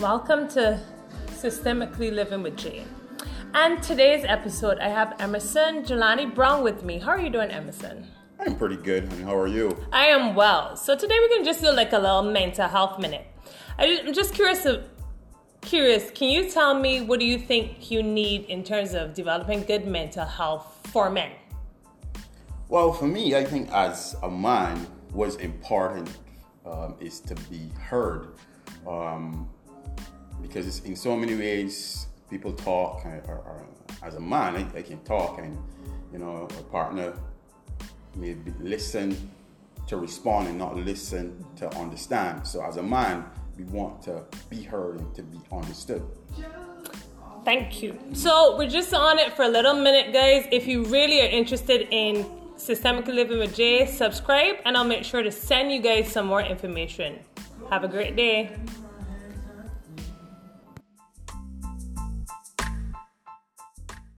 Welcome to Systemically Living with Jane. And today's episode, I have Emerson Jelani Brown with me. How are you doing, Emerson? I'm pretty good, and how are you? I am well. So today we're gonna just do like a little mental health minute. I'm just curious. To, curious, can you tell me what do you think you need in terms of developing good mental health for men? Well, for me, I think as a man, what's important um, is to be heard. Um, because it's in so many ways people talk, or, or as a man, I, I, can talk, and you know, a partner may listen to respond and not listen to understand. So, as a man, we want to be heard and to be understood. Thank you. So, we're just on it for a little minute, guys. If you really are interested in Systemically Living with Jay, subscribe, and I'll make sure to send you guys some more information. Have a great day.